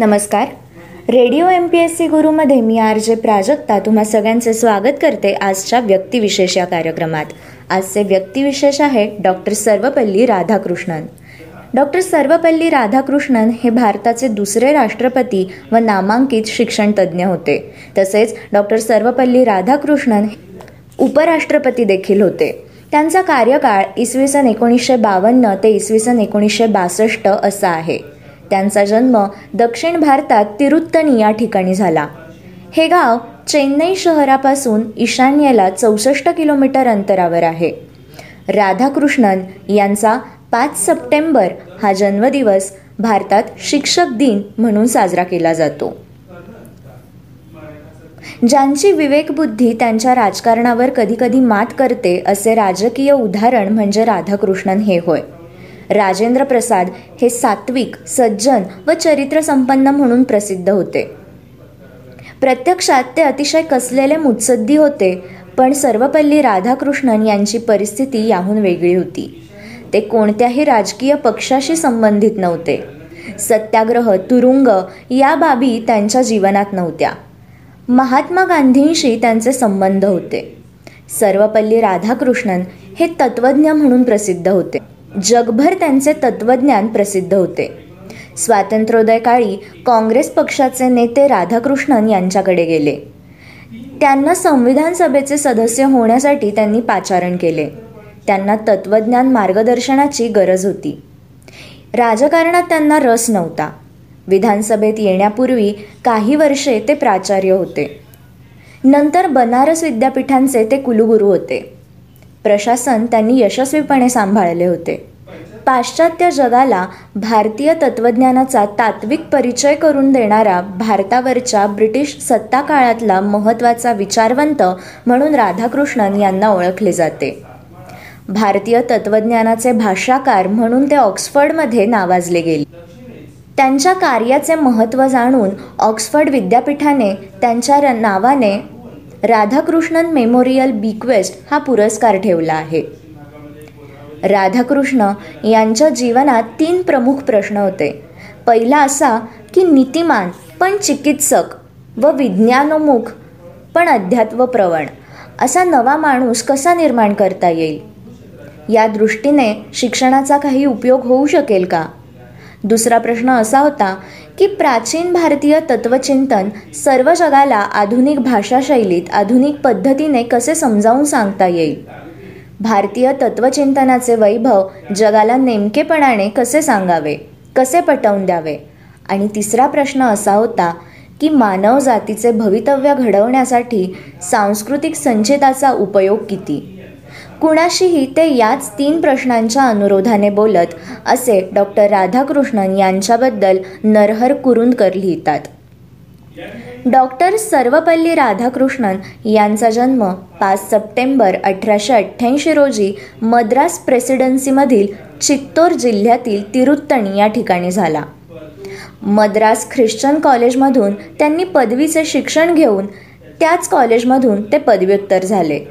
नमस्कार. Radio M P S C गुरुमध्ये मी R J Prajakta तुम्हा सगळ्यांचे स्वागत करते आजच्या व्यक्तिविशेष या कार्यक्रमात. आजचे व्यक्तिविशेष आहे डॉक्टर सर्वपल्ली राधाकृष्णन. डॉक्टर सर्वपल्ली राधाकृष्णन हे भारताचे दुसरे राष्ट्रपती व नामांकित शिक्षणतज्ज्ञ होते. तसेच डॉक्टर सर्वपल्ली राधाकृष्णन उपराष्ट्रपती देखील होते. त्यांचा कार्यकाळ इसवी सन एकोणीसशे बावन्न ते इसवी सन एकोणीसशे बासष्ट असा आहे. त्यांचा जन्म दक्षिण भारतात तिरुत्तनी या ठिकाणी झाला. हे गाव चेन्नई शहरापासून ईशान्येला चौसष्ट किलोमीटर अंतरावर आहे. राधाकृष्णन यांचा पाच सप्टेंबर हा जन्मदिवस भारतात शिक्षक दिन म्हणून साजरा केला जातो. ज्यांची विवेकबुद्धी त्यांच्या राजकारणावर कधीकधी मात करते असे राजकीय उदाहरण म्हणजे राधाकृष्णन हे होय. राजेंद्र प्रसाद हे सात्विक सज्जन व चरित्र संपन्न म्हणून प्रसिद्ध होते. प्रत्यक्षात ते अतिशय कसलेले मुत्सद्दी होते पण सर्वपल्ली राधाकृष्णन यांची परिस्थिती याहून वेगळी होती. ते कोणत्याही राजकीय पक्षाशी संबंधित नव्हते. सत्याग्रह तुरुंग या बाबी त्यांच्या जीवनात नव्हत्या. महात्मा गांधींशी त्यांचे संबंध होते. सर्वपल्ली राधाकृष्णन हे तत्वज्ञ म्हणून प्रसिद्ध होते. जगभर त्यांचे तत्वज्ञान प्रसिद्ध होते. स्वातंत्र्योदय काळी काँग्रेस पक्षाचे नेते राधाकृष्णन यांच्याकडे गेले. त्यांना संविधान सभेचे सदस्य होण्यासाठी त्यांनी पाचारण केले. त्यांना तत्वज्ञान मार्गदर्शनाची गरज होती. राजकारणात त्यांना रस नव्हता. विधानसभेत येण्यापूर्वी काही वर्षे ते प्राचार्य होते. नंतर बनारस विद्यापीठांचे ते कुलगुरू होते. प्रशासन त्यांनी यशस्वीपणे सांभाळले होते. पाश्चात्य जगाला भारतीय तत्त्वज्ञानाचा तात्विक परिचय करून देणारा भारतावरच्या ब्रिटिश सत्ता काळातला महत्त्वाचा विचारवंत म्हणून राधाकृष्णन यांना ओळखले जाते. भारतीय तत्त्वज्ञानाचे भाषाकार म्हणून ते ऑक्सफर्डमध्ये नावाजले गेले. त्यांच्या कार्याचे महत्त्व जाणून ऑक्सफर्ड विद्यापीठाने त्यांच्या नावाने राधाकृष्णन मेमोरियल बिक्वेस्ट हा पुरस्कार ठेवला आहे. राधाकृष्ण यांच्या जीवनात तीन प्रमुख प्रश्न होते. पहिला असा की नीतिमान पण चिकित्सक व विज्ञानोमुख पण अध्यात्वप्रवण असा नवा माणूस कसा निर्माण करता येईल? या दृष्टीने शिक्षणाचा काही उपयोग होऊ शकेल का? दुसरा प्रश्न असा होता की प्राचीन भारतीय तत्वचिंतन सर्व जगाला आधुनिक भाषाशैलीत आधुनिक पद्धतीने कसे समजावून सांगता येईल? भारतीय तत्वचिंतनाचे वैभव जगाला नेमकेपणाने कसे सांगावे? कसे पटवून द्यावे? आणि तिसरा प्रश्न असा होता की मानव जातीचे भवितव्य घडवण्यासाठी सांस्कृतिक संचिताचा उपयोग किती? कुणाशीही ते याच तीन प्रश्नांच्या अनुरोधाने बोलत असे डॉक्टर राधाकृष्णन यांच्याबद्दल नरहर कुरुंदकर लिहितात. डॉक्टर सर्वपल्ली राधाकृष्णन यांचा जन्म पाच सप्टेंबर अठराशे अठ्ठ्याऐंशी रोजी मद्रास प्रेसिडेन्सीमधील चित्तोर जिल्ह्यातील तिरुत्तणी या ठिकाणी झाला. मद्रास ख्रिश्चन कॉलेजमधून त्यांनी पदवीचे शिक्षण घेऊन त्याच कॉलेजमधून ते पदव्युत्तर झाले.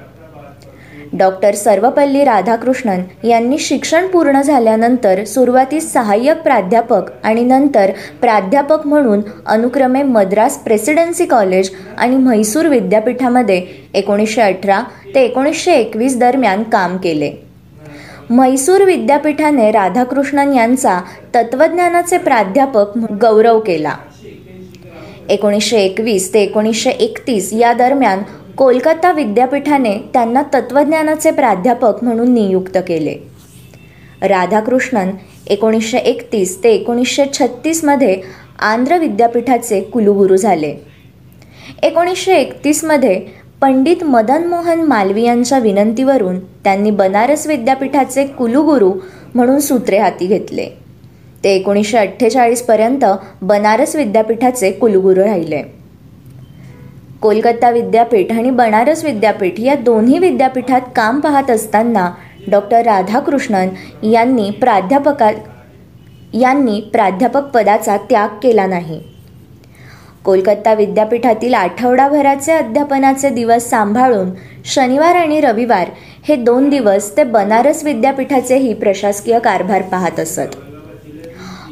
डॉक्टर सर्वपल्ली राधाकृष्णन यांनी शिक्षण पूर्ण झाल्यानंतर सुरुवातीस सहाय्यक प्राध्यापक आणि नंतर प्राध्यापक म्हणून अनुक्रमे मद्रास प्रेसिडेन्सी कॉलेज आणि म्हैसूर विद्यापीठामध्ये एकोणीसशे अठरा ते एकोणीसशे एकवीस दरम्यान काम केले. म्हैसूर विद्यापीठाने राधाकृष्णन यांचा तत्त्वज्ञानाचे प्राध्यापक गौरव केला. एकोणीसशे एकवीस ते एकोणीसशे एकतीस या दरम्यान कोलकाता विद्यापीठाने त्यांना तत्त्वज्ञानाचे प्राध्यापक म्हणून नियुक्त केले. राधाकृष्णन एकोणीसशे एकतीस ते एकोणीसशे छत्तीसमध्ये आंध्र विद्यापीठाचे कुलगुरू झाले. एकोणीसशे एकतीसमध्ये पंडित मदन मोहन मालवीयांच्या विनंतीवरून त्यांनी बनारस विद्यापीठाचे कुलगुरू म्हणून सूत्रे हाती घेतले. ते एकोणीसशे अठ्ठेचाळीसपर्यंत बनारस विद्यापीठाचे कुलगुरू राहिले. कोलकाता विद्यापीठ आणि बनारस विद्यापीठ या दोन्ही विद्यापीठात काम पाहत असताना डॉक्टर राधाकृष्णन यांनी प्राध्यापका यांनी प्राध्यापक पदाचा त्याग केला नाही. कोलकाता विद्यापीठातील आठवडाभराचे अध्यापनाचे दिवस सांभाळून शनिवार आणि रविवार हे दोन दिवस ते बनारस विद्यापीठाचेही प्रशासकीय कारभार पाहत असत.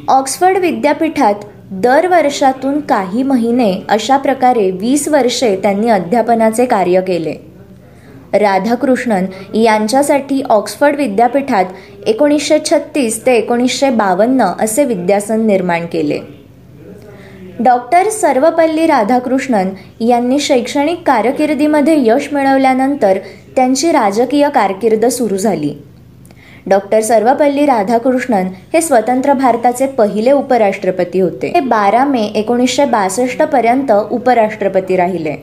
ऑक्सफर्ड विद्यापीठात दर वर्षातून काही महिने अशा प्रकारे वीस वर्षे त्यांनी अध्यापनाचे कार्य केले. राधाकृष्णन यांच्यासाठी ऑक्सफर्ड विद्यापीठात एकोणीसशे छत्तीस ते एकोणीसशे बावन्न असे विद्यासन निर्माण केले. डॉक्टर सर्वपल्ली राधाकृष्णन यांनी शैक्षणिक कारकिर्दीमध्ये यश मिळवल्यानंतर त्यांची राजकीय कारकीर्द सुरू झाली. डॉक्टर सर्वपल्ली राधाकृष्णन हे स्वतंत्र भारताचे पहिले उपराष्ट्रपती होते. ते बारा मे एकोणीसशे बासष्टपर्यंत उपराष्ट्रपती राहिले.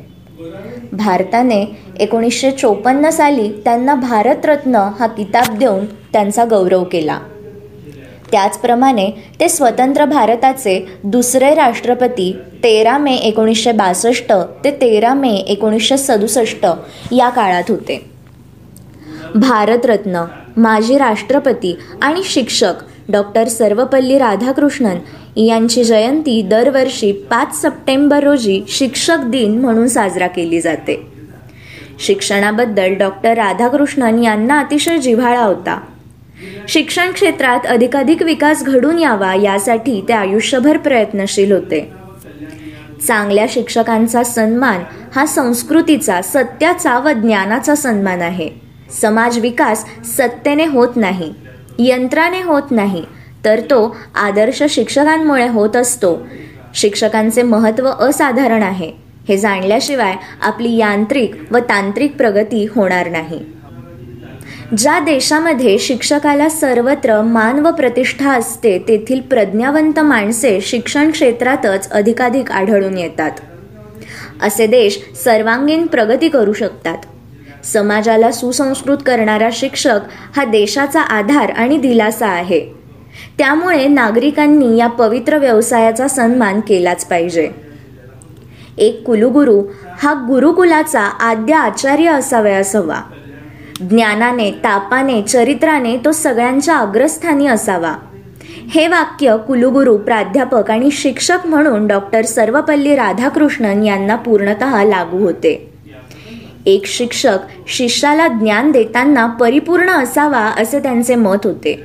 भारताने एकोणीसशे चोपन्न साली त्यांना भारतरत्न हा किताब देऊन त्यांचा गौरव केला. त्याचप्रमाणे ते स्वतंत्र भारताचे दुसरे राष्ट्रपती तेरा मे एकोणीसशे बासष्ट ते तेरा मे एकोणीसशे सदुसष्ट या काळात होते. भारतरत्न माजी राष्ट्रपती आणि शिक्षक डॉक्टर सर्वपल्ली राधाकृष्णन यांची जयंती दरवर्षी पाच सप्टेंबर रोजी शिक्षक दिन म्हणून साजरा केली जाते. शिक्षणाबद्दल डॉक्टर राधाकृष्णन यांना अतिशय जिव्हाळा होता. शिक्षण क्षेत्रात अधिकाधिक विकास घडून यावा यासाठी ते आयुष्यभर प्रयत्नशील होते. चांगल्या शिक्षकांचा सन्मान हा संस्कृतीचा सत्याचा व ज्ञानाचा सन्मान आहे. समाज विकास सत्तेने होत नाही यंत्राने होत नाही तर तो आदर्श शिक्षकांमुळे होत असतो. शिक्षकांचे महत्त्व असाधारण आहे. हे जाणल्याशिवाय आपली यांत्रिक व तांत्रिक प्रगती होणार नाही. ज्या देशामध्ये शिक्षकाला सर्वत्र मान व प्रतिष्ठा असते तेथील प्रज्ञावंत माणसे शिक्षण क्षेत्रातच अधिकाधिक आढळून येतात. असे देश सर्वांगीण प्रगती करू शकतात. समाजाला सुसंस्कृत करणारा शिक्षक हा देशाचा आधार आणि दिलासा आहे. त्यामुळे नागरिकांनी या पवित्र व्यवसायाचा सन्मान केलाच पाहिजे. एक कुलुगुरू हा गुरुकुलाचा आद्य आचार्य असावयास हवा ज्ञानाने तापाने चरित्राने तो सगळ्यांच्या अग्रस्थानी असावा. हे वाक्य कुलुगुरू प्राध्यापक आणि शिक्षक म्हणून डॉक्टर सर्वपल्ली राधाकृष्णन यांना पूर्णत लागू होते. एक शिक्षक शिष्याला ज्ञान देताना परिपूर्ण असावा असे त्यांचे मत होते.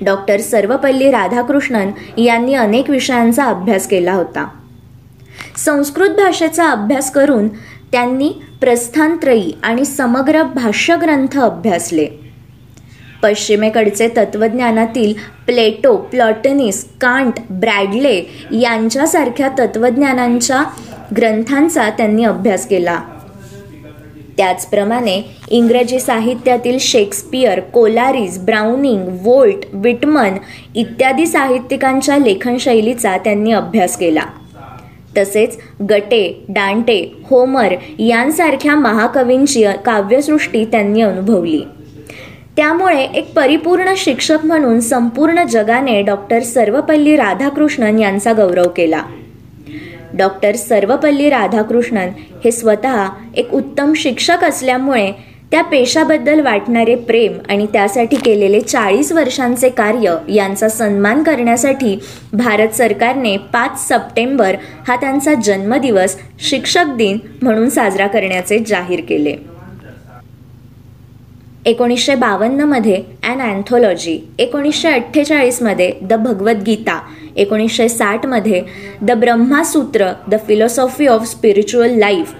डॉक्टर सर्वपल्ली राधाकृष्णन यांनी अनेक विषयांचा अभ्यास केला होता. संस्कृत भाषेचा अभ्यास करून त्यांनी प्रस्थानत्रयी आणि समग्र भाष्यग्रंथ अभ्यासले. पश्चिमेकडचे तत्त्वज्ञानातील प्लेटो प्लॉटनिस कांट ब्रॅडले यांच्यासारख्या तत्त्वज्ञानांच्या ग्रंथांचा त्यांनी अभ्यास केला. त्याचप्रमाणे इंग्रजी साहित्यातील Shakespeare Coleridge Browning Walt Whitman इत्यादी साहित्यिकांच्या लेखनशैलीचा त्यांनी अभ्यास केला. तसेच गटे डांटे होमर यांसारख्या महाकवींची काव्यसृष्टी त्यांनी अनुभवली. त्यामुळे एक परिपूर्ण शिक्षक म्हणून संपूर्ण जगाने डॉक्टर सर्वपल्ली राधाकृष्णन यांचा गौरव केला. डॉक्टर सर्वपल्ली राधाकृष्णन हे स्वतः एक उत्तम शिक्षक असल्यामुळे त्या पेशाबद्दल वाटणारे प्रेम आणि त्यासाठी केलेले चाळीस वर्षांचे कार्य यांचा सन्मान करण्यासाठी भारत सरकारने पाच सप्टेंबर हा त्यांचा जन्मदिवस शिक्षक दिन म्हणून साजरा करण्याचे जाहीर केले. एकोणीसशे बावन्नमध्ये अँड अँथोलॉजी एकोणीसशे अठ्ठेचाळीसमध्ये द भगवद्गीता एकोणीसशे साठमध्ये the Brahma Sutra the philosophy of spiritual life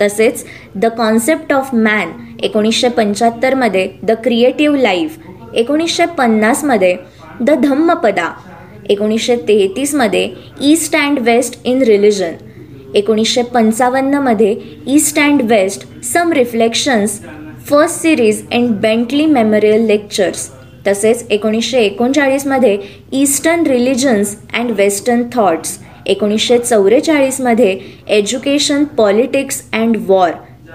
तसेच द कॉन्सेप्ट ऑफ मॅन एकोणीसशे पंच्याहत्तरमध्ये द क्रिएटिव्ह लाईफ एकोणीसशे पन्नासमध्ये द धम्मपदा एकोणीसशे तेहतीसमध्ये east and west in religion एकोणीसशे पंचावन्नमध्ये east and west some reflections first series and Bentley memorial lectures. तसेच एकोणीसशे एकोणचाळीसमध्ये eastern religions and western thoughts एकोणीसशे चौवेचाळीसमध्ये education politics and war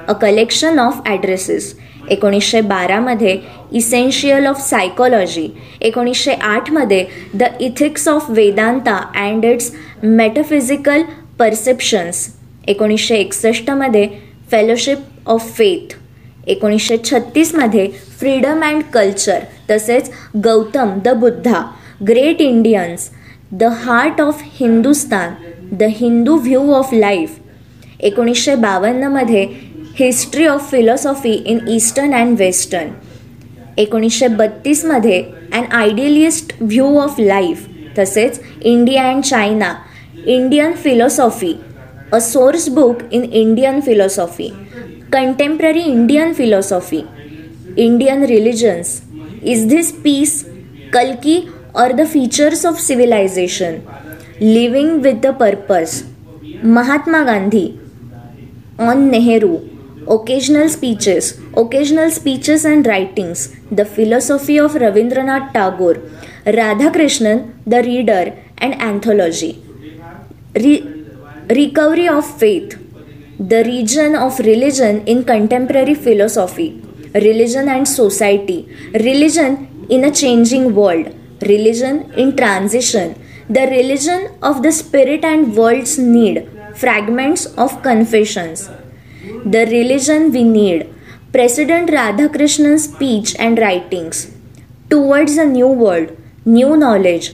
a collection of addresses एकोणीसशे बारामध्ये essential of psychology एकोणीसशे आठमध्ये the ethics of Vedanta and its metaphysical perceptions एकोणीसशे एकसष्टमध्ये fellowship of faith एकोणीसशे छत्तीसमध्ये फ्रीडम अँड कल्चर तसेच Gautam the Buddha great Indians the heart of Hindustan the Hindu view of life. एकोणीसशे बावन्नमध्ये history of philosophy in eastern and western. एकोणीसशे बत्तीसमध्ये and idealist view of life तसेच India and China Indian philosophy a source book in Indian philosophy. Contemporary Indian philosophy, Indian religions. Is this peace, Kalki, or the features of civilization? Living with the purpose. Mahatma Gandhi on Nehru. Occasional speeches, occasional speeches and writings, the philosophy of Ravindranath Tagore, Radhakrishnan, the reader, and anthology. Re- recovery of faith, the region of religion in contemporary philosophy, religion and society, religion in a changing world, religion in transition, the religion of the spirit and world's need, fragments of confessions the religion we need, President Radhakrishnan's speech and writings, Towards a New World, New Knowledge.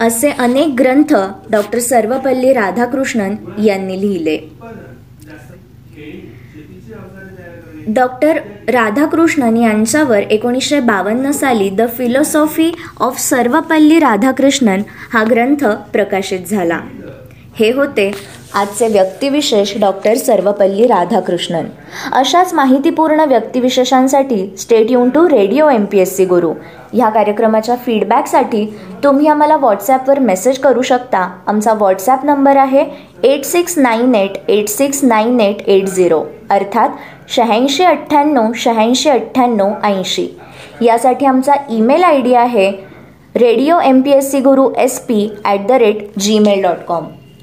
असे अनेक ग्रंथ doctor Sarvepalli Radhakrishnan यांनी लिहिले. Doctor Radhakrishnan यांच्यावर एकोणीसशे बावन्न साली the philosophy of Sarvepalli Radhakrishnan हा ग्रंथ प्रकाशित झाला. हे होते आजचे व्यक्तिविशेष डॉक्टर सर्वपल्ली राधाकृष्णन. अशाच माहितीपूर्ण व्यक्तिविशेषांसाठी stay युन to radio M P S C Guru. ह्या कार्यक्रमाच्या फीडबॅकसाठी तुम्ही आम्हाला व्हॉट्सॲपवर मेसेज करू शकता. आमचा व्हॉट्सॲप नंबर आहे eight six nine eight eight six nine eight eight zero अर्थात शहाऐंशी अठ्ठ्याण्णव शहाऐंशी अठ्ठ्याण्णव ऐंशी. यासाठी आमचा ईमेल आय डी आहे radio M P S C Guru S P at the rate Gmail dot com